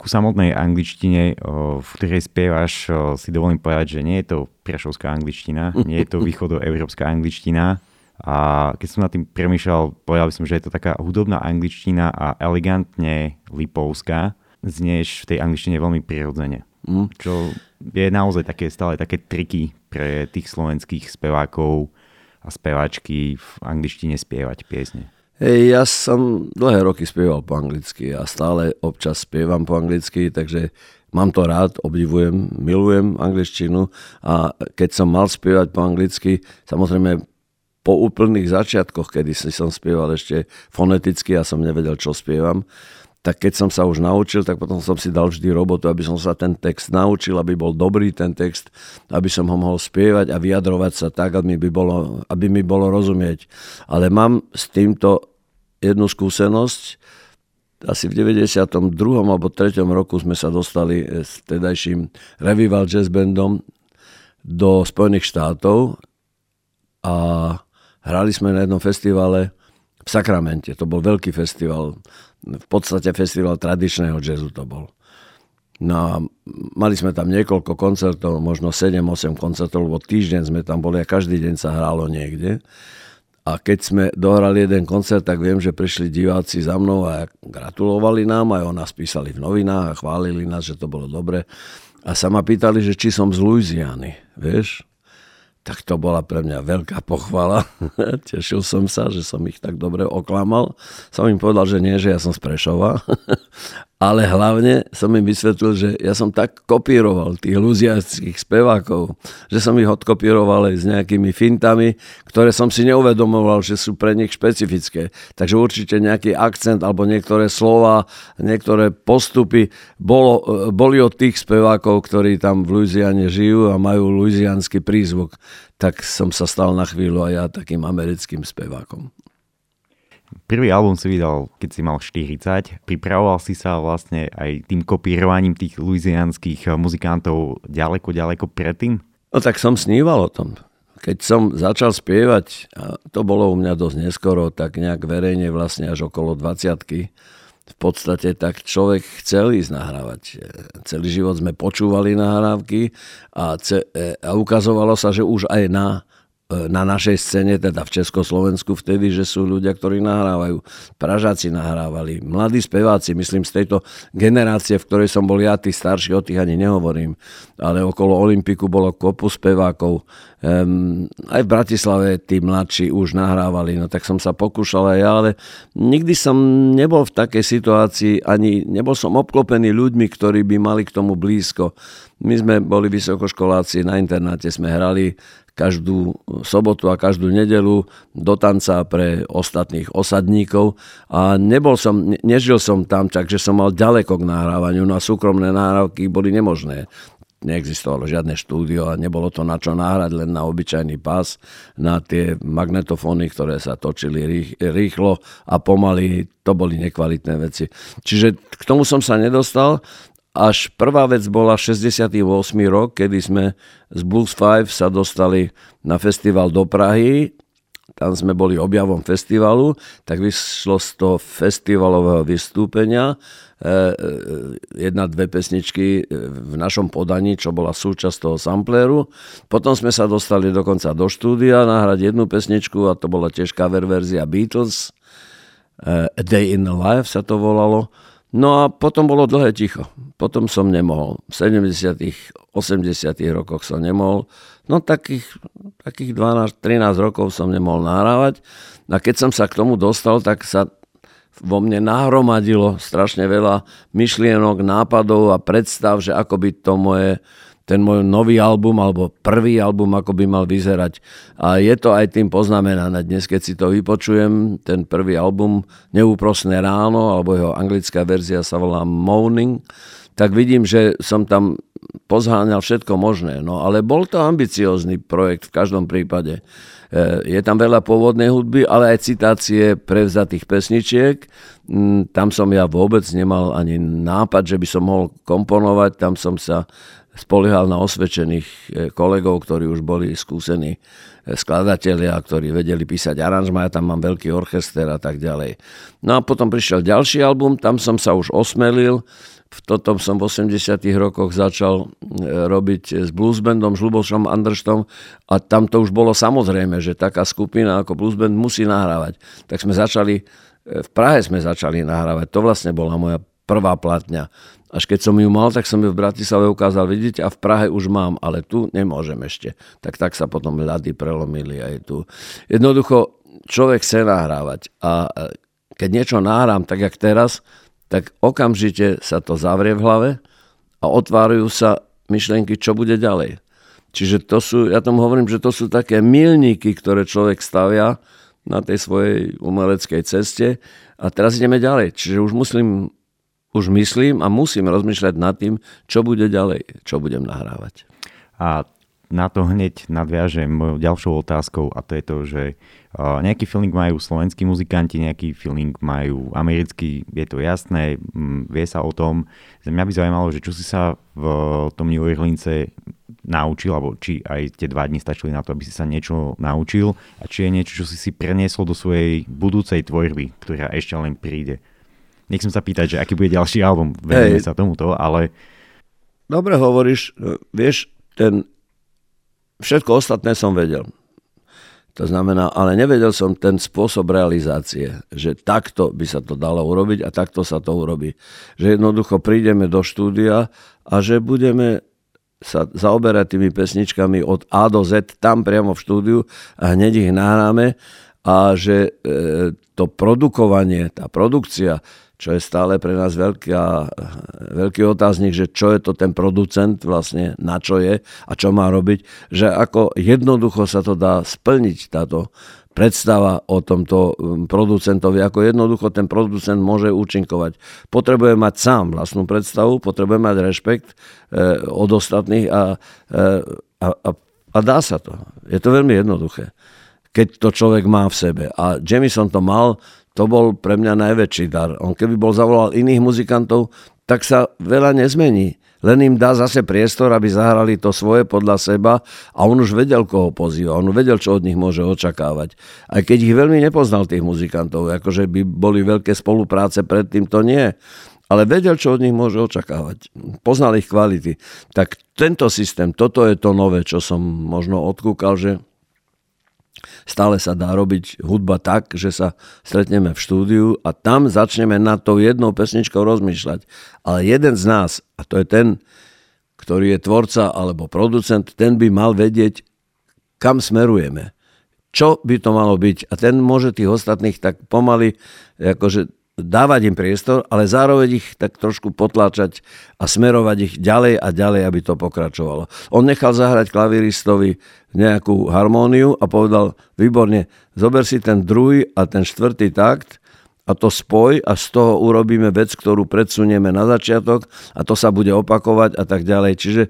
Ku samotnej angličtine, v ktorej spievaš, si dovolím povedať, že nie je to prešovská angličtina, nie je to (laughs) východoeurópska angličtina, a keď som nad tým premýšľal, povedal by som, že je to taká hudobná angličtina a elegantne lipovská. Znieš v tej angličtine veľmi prirodzene. Mm. Čo je naozaj také, stále také triky pre tých slovenských spevákov a speváčky v angličtine spievať piesne. Ja som dlhé roky spieval po anglicky a stále občas spievam po anglicky, takže mám to rád, obdivujem, milujem angličtinu a keď som mal spievať po anglicky, samozrejme po úplných začiatkoch, kedy som spieval ešte foneticky a som nevedel, čo spievam, tak keď som sa už naučil, tak potom som si dal vždy robotu, aby som sa ten text naučil, aby bol dobrý ten text, aby som ho mohol spievať a vyjadrovať sa tak, aby mi, bolo, aby mi bolo rozumieť. Ale mám s týmto jednu skúsenosť. Asi v 92. alebo 3. roku sme sa dostali s tedajším Revival Jazz Bandom do Spojených štátov a hrali sme na jednom festivale v Sakramente. To bol veľký festival v podstate festival tradičného jazzu to bol. No a mali sme tam niekoľko koncertov, možno 7-8 koncertov, lebo týždeň sme tam boli a každý deň sa hrálo niekde. A keď sme dohrali jeden koncert, tak viem, že prišli diváci za mnou a gratulovali nám, aj o nás písali v novinách a chválili nás, že to bolo dobre. A sa ma pýtali, že či som z Louisiany, vieš tak to bola pre mňa veľká pochvala. (laughs) Tešil som sa, že som ich tak dobre oklamal. Som im povedal, že nie, že ja som z Prešova. Ale hlavne som im vysvetlil, že ja som tak kopíroval tých luziackých spevákov, že som ich odkopíroval aj s nejakými fintami, ktoré som si neuvedomoval, že sú pre nich špecifické. Takže určite nejaký akcent alebo niektoré slova, niektoré postupy bolo, boli od tých spevákov, ktorí tam v Luiziane žijú a majú luizianský prízvuk. Tak som sa stal na chvíľu aj ja takým americkým spevákom. Prvý album si vydal, keď si mal 40. Pripravoval si sa vlastne aj tým kopírovaním tých luizianských muzikantov ďaleko, ďaleko predtým? No tak som sníval o tom. Keď som začal spievať, a to bolo u mňa dosť neskoro, tak nejak verejne vlastne až okolo 20 v podstate tak človek chcel ísť nahrávať. Celý život sme počúvali nahrávky a, ce, a ukazovalo sa, že už aj na na našej scéne, teda v Československu vtedy, že sú ľudia, ktorí nahrávajú. Pražáci nahrávali, mladí speváci, myslím z tejto generácie, v ktorej som bol ja, tí starší, o tých ani nehovorím, ale okolo Olympiku bolo kopu spevákov. Um, aj v Bratislave tí mladší už nahrávali, no tak som sa pokúšal aj ja, ale nikdy som nebol v takej situácii, ani nebol som obklopený ľuďmi, ktorí by mali k tomu blízko. My sme boli vysokoškoláci, na internáte sme hrali každú sobotu a každú nedelu do tanca pre ostatných osadníkov a nebol som, nežil som tam, takže som mal ďaleko k nahrávaniu, no a súkromné nahrávky boli nemožné. Neexistovalo žiadne štúdio a nebolo to na čo nahrať, len na obyčajný pás, na tie magnetofóny, ktoré sa točili rýchlo a pomaly, to boli nekvalitné veci. Čiže k tomu som sa nedostal, až prvá vec bola 68. rok, kedy sme z Blues 5 sa dostali na festival do Prahy. Tam sme boli objavom festivalu, tak vyšlo z toho festivalového vystúpenia e, e, jedna, dve pesničky e, v našom podaní, čo bola súčasť toho sampléru. Potom sme sa dostali dokonca do štúdia nahrať jednu pesničku a to bola tiež cover verzia Beatles. A Day in the Life sa to volalo. No a potom bolo dlhé ticho. Potom som nemohol. V 70 80 rokoch som nemohol. No takých, takých 12-13 rokov som nemohol nahrávať. A keď som sa k tomu dostal, tak sa vo mne nahromadilo strašne veľa myšlienok, nápadov a predstav, že ako by to moje ten môj nový album, alebo prvý album, ako by mal vyzerať. A je to aj tým poznamenané. Dnes, keď si to vypočujem, ten prvý album Neúprosné ráno, alebo jeho anglická verzia sa volá Morning, tak vidím, že som tam pozháňal všetko možné. No ale bol to ambiciózny projekt v každom prípade. E, je tam veľa pôvodnej hudby, ale aj citácie prevzatých pesničiek. Mm, tam som ja vôbec nemal ani nápad, že by som mohol komponovať. Tam som sa spoliehal na osvedčených e, kolegov, ktorí už boli skúsení e, skladatelia, ktorí vedeli písať aranžma, ja tam mám veľký orchester a tak ďalej. No a potom prišiel ďalší album, tam som sa už osmelil, v tom som v 80 rokoch začal e, robiť s bluesbandom, s Lubošom Andrštom a tam to už bolo samozrejme, že taká skupina ako bluesband musí nahrávať. Tak sme začali, v Prahe sme začali nahrávať, to vlastne bola moja prvá platňa. Až keď som ju mal, tak som ju v Bratislave ukázal, vidíte, a v Prahe už mám, ale tu nemôžem ešte. Tak tak sa potom ľady prelomili aj tu. Jednoducho, človek chce nahrávať a keď niečo nahrám, tak jak teraz, tak okamžite sa to zavrie v hlave a otvárajú sa myšlienky, čo bude ďalej. Čiže to sú, ja tomu hovorím, že to sú také milníky, ktoré človek stavia na tej svojej umeleckej ceste a teraz ideme ďalej. Čiže už musím, už myslím a musím rozmýšľať nad tým, čo bude ďalej, čo budem nahrávať. A na to hneď nadviažem mojou ďalšou otázkou a to je to, že nejaký feeling majú slovenskí muzikanti, nejaký feeling majú americký, je to jasné, vie sa o tom. Mňa by zaujímalo, že čo si sa v tom New Orleanse naučil, alebo či aj tie dva dni stačili na to, aby si sa niečo naučil a či je niečo, čo si si preniesol do svojej budúcej tvorby, ktorá ešte len príde. Nechcem sa pýtať, že aký bude ďalší album, venujeme sa tomuto, ale... Dobre hovoríš, vieš, ten Všetko ostatné som vedel. To znamená, ale nevedel som ten spôsob realizácie, že takto by sa to dalo urobiť a takto sa to urobí. Že jednoducho prídeme do štúdia a že budeme sa zaoberať tými pesničkami od A do Z tam priamo v štúdiu a hneď ich nahráme a že e, to produkovanie, tá produkcia, čo je stále pre nás veľká, veľký otáznik, že čo je to ten producent vlastne, na čo je a čo má robiť, že ako jednoducho sa to dá splniť táto predstava o tomto um, producentovi, ako jednoducho ten producent môže účinkovať. Potrebuje mať sám vlastnú predstavu, potrebuje mať rešpekt e, od ostatných a, e, a, a, a dá sa to. Je to veľmi jednoduché, keď to človek má v sebe. A Jamison to mal, to bol pre mňa najväčší dar. On keby bol zavolal iných muzikantov, tak sa veľa nezmení. Len im dá zase priestor, aby zahrali to svoje podľa seba a on už vedel, koho pozýva. On vedel, čo od nich môže očakávať. Aj keď ich veľmi nepoznal, tých muzikantov, akože by boli veľké spolupráce predtým, to nie. Ale vedel, čo od nich môže očakávať. Poznal ich kvality. Tak tento systém, toto je to nové, čo som možno odkúkal, že Stále sa dá robiť hudba tak, že sa stretneme v štúdiu a tam začneme nad tou jednou pesničkou rozmýšľať. Ale jeden z nás, a to je ten, ktorý je tvorca alebo producent, ten by mal vedieť, kam smerujeme. Čo by to malo byť? A ten môže tých ostatných tak pomaly akože dávať im priestor, ale zároveň ich tak trošku potláčať a smerovať ich ďalej a ďalej, aby to pokračovalo. On nechal zahrať klaviristovi nejakú harmóniu a povedal, výborne, zober si ten druhý a ten štvrtý takt a to spoj a z toho urobíme vec, ktorú predsunieme na začiatok a to sa bude opakovať a tak ďalej. Čiže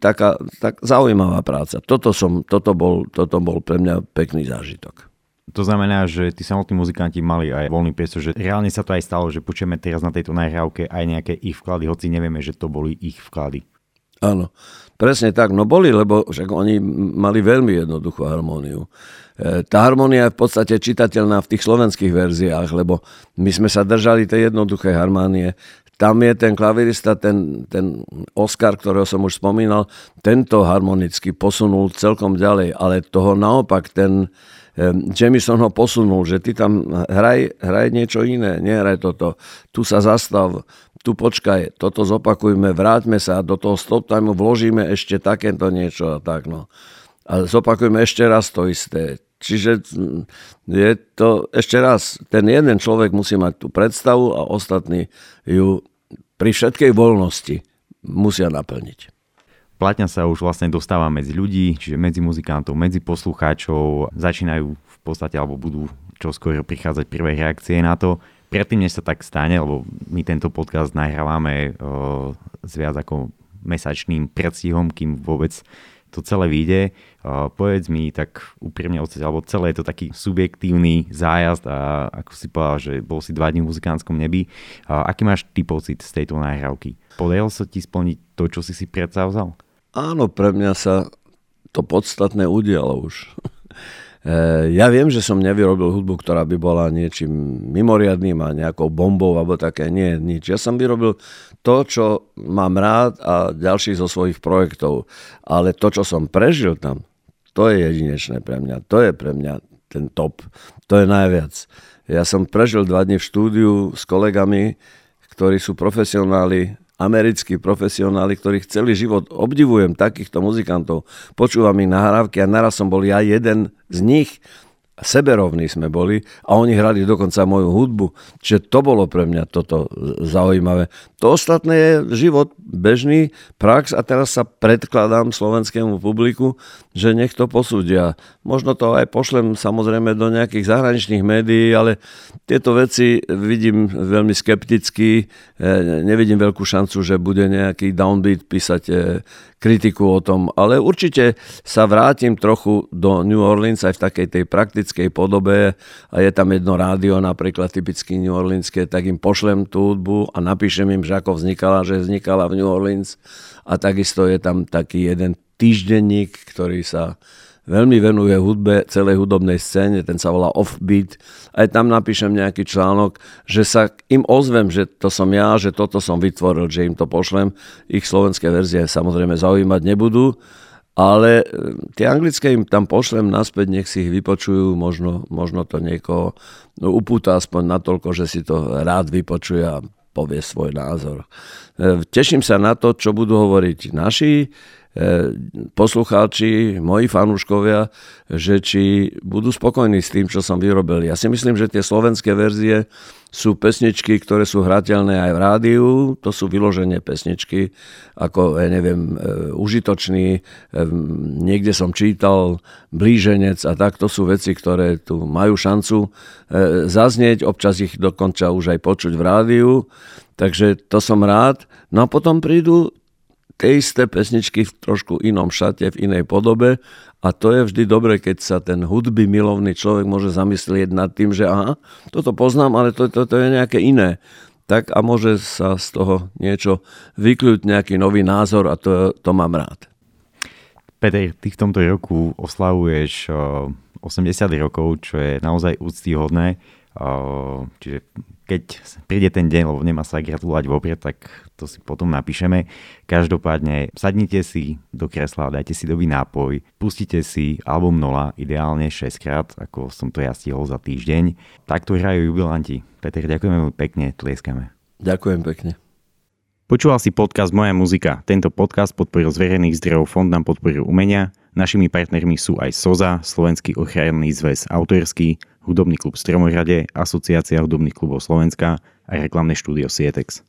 taká tak zaujímavá práca. Toto, som, toto, bol, toto bol pre mňa pekný zážitok. To znamená, že tí samotní muzikanti mali aj voľný priestor, že reálne sa to aj stalo, že počujeme teraz na tejto nahrávke aj nejaké ich vklady, hoci nevieme, že to boli ich vklady. Áno, presne tak. No boli, lebo však oni mali veľmi jednoduchú harmóniu. E, tá harmónia je v podstate čitateľná v tých slovenských verziách, lebo my sme sa držali tej jednoduchej harmónie. Tam je ten klavirista, ten, ten Oscar, ktorého som už spomínal, tento harmonicky posunul celkom ďalej, ale toho naopak ten, Jamison ho posunul, že ty tam hraj, hraj niečo iné, nehraj toto. Tu sa zastav, tu počkaj, toto zopakujme, vráťme sa do toho stop time, vložíme ešte takéto niečo a tak. No. A zopakujeme ešte raz to isté. Čiže mm, je to, ešte raz, ten jeden človek musí mať tú predstavu a ostatní ju pri všetkej voľnosti musia naplniť. Platňa sa už vlastne dostáva medzi ľudí, čiže medzi muzikantov, medzi poslucháčov. Začínajú v podstate, alebo budú čo skôr prichádzať prvé reakcie na to. Predtým, než sa tak stane, lebo my tento podcast nahrávame uh, s viac ako mesačným predstihom, kým vôbec to celé vyjde. Uh, povedz mi tak úprimne alebo celé je to taký subjektívny zájazd a ako si povedal, že bol si dva dní v muzikánskom nebi. Uh, aký máš ty pocit z tejto nahrávky? Podarilo sa ti splniť to, čo si si predsavzal? Áno, pre mňa sa to podstatné udialo už. (laughs) E, ja viem, že som nevyrobil hudbu, ktorá by bola niečím mimoriadným a nejakou bombou alebo také. Nie, nič. Ja som vyrobil to, čo mám rád a ďalších zo svojich projektov. Ale to, čo som prežil tam, to je jedinečné pre mňa. To je pre mňa ten top. To je najviac. Ja som prežil dva dni v štúdiu s kolegami, ktorí sú profesionáli americkí profesionáli, ktorých celý život obdivujem, takýchto muzikantov. Počúvam ich nahrávky a naraz som bol ja jeden z nich seberovní sme boli a oni hrali dokonca moju hudbu. Čiže to bolo pre mňa toto zaujímavé. To ostatné je život bežný, prax a teraz sa predkladám slovenskému publiku, že nech to posúdia. Možno to aj pošlem samozrejme do nejakých zahraničných médií, ale tieto veci vidím veľmi skepticky. E, nevidím veľkú šancu, že bude nejaký downbeat písať e, kritiku o tom, ale určite sa vrátim trochu do New Orleans aj v takej tej praktickej podobe a je tam jedno rádio, napríklad typicky New Orleanské, tak im pošlem tú hudbu a napíšem im, že ako vznikala, že vznikala v New Orleans a takisto je tam taký jeden týždenník, ktorý sa veľmi venuje hudbe, celej hudobnej scéne, ten sa volá Offbeat. Aj tam napíšem nejaký článok, že sa im ozvem, že to som ja, že toto som vytvoril, že im to pošlem. Ich slovenské verzie samozrejme zaujímať nebudú, ale e, tie anglické im tam pošlem naspäť, nech si ich vypočujú, možno, možno to niekoho no, upúta aspoň natoľko, že si to rád vypočuje a povie svoj názor. E, teším sa na to, čo budú hovoriť naši poslucháči, moji fanúškovia, že či budú spokojní s tým, čo som vyrobil. Ja si myslím, že tie slovenské verzie sú pesničky, ktoré sú hrateľné aj v rádiu, to sú vyložené pesničky, ako, ja neviem, e, užitočný, e, niekde som čítal, blíženec a tak, to sú veci, ktoré tu majú šancu zaznieť, občas ich dokonča už aj počuť v rádiu, takže to som rád. No a potom prídu tie isté pesničky v trošku inom šate, v inej podobe a to je vždy dobre, keď sa ten hudby milovný človek môže zamyslieť nad tým, že aha, toto poznám, ale toto to, to je nejaké iné. Tak a môže sa z toho niečo vykľúť, nejaký nový názor a to, to mám rád. Peter, ty v tomto roku oslavuješ 80 rokov, čo je naozaj úctyhodné. Čiže keď príde ten deň, lebo nemá sa gratulovať vopred, tak to si potom napíšeme. Každopádne sadnite si do kresla, dajte si dobrý nápoj, pustite si album Nola, ideálne 6 krát, ako som to ja stihol za týždeň. Takto hrajú jubilanti. Peter, ďakujeme pekne, tlieskame. Ďakujem pekne. Počúval si podcast Moja muzika. Tento podcast podporil z verejných zdrojov Fond na podporu umenia. Našimi partnermi sú aj SOZA, Slovenský ochranný zväz autorský, Hudobný klub Stromohrade, Asociácia hudobných klubov Slovenska a reklamné štúdio Sietex.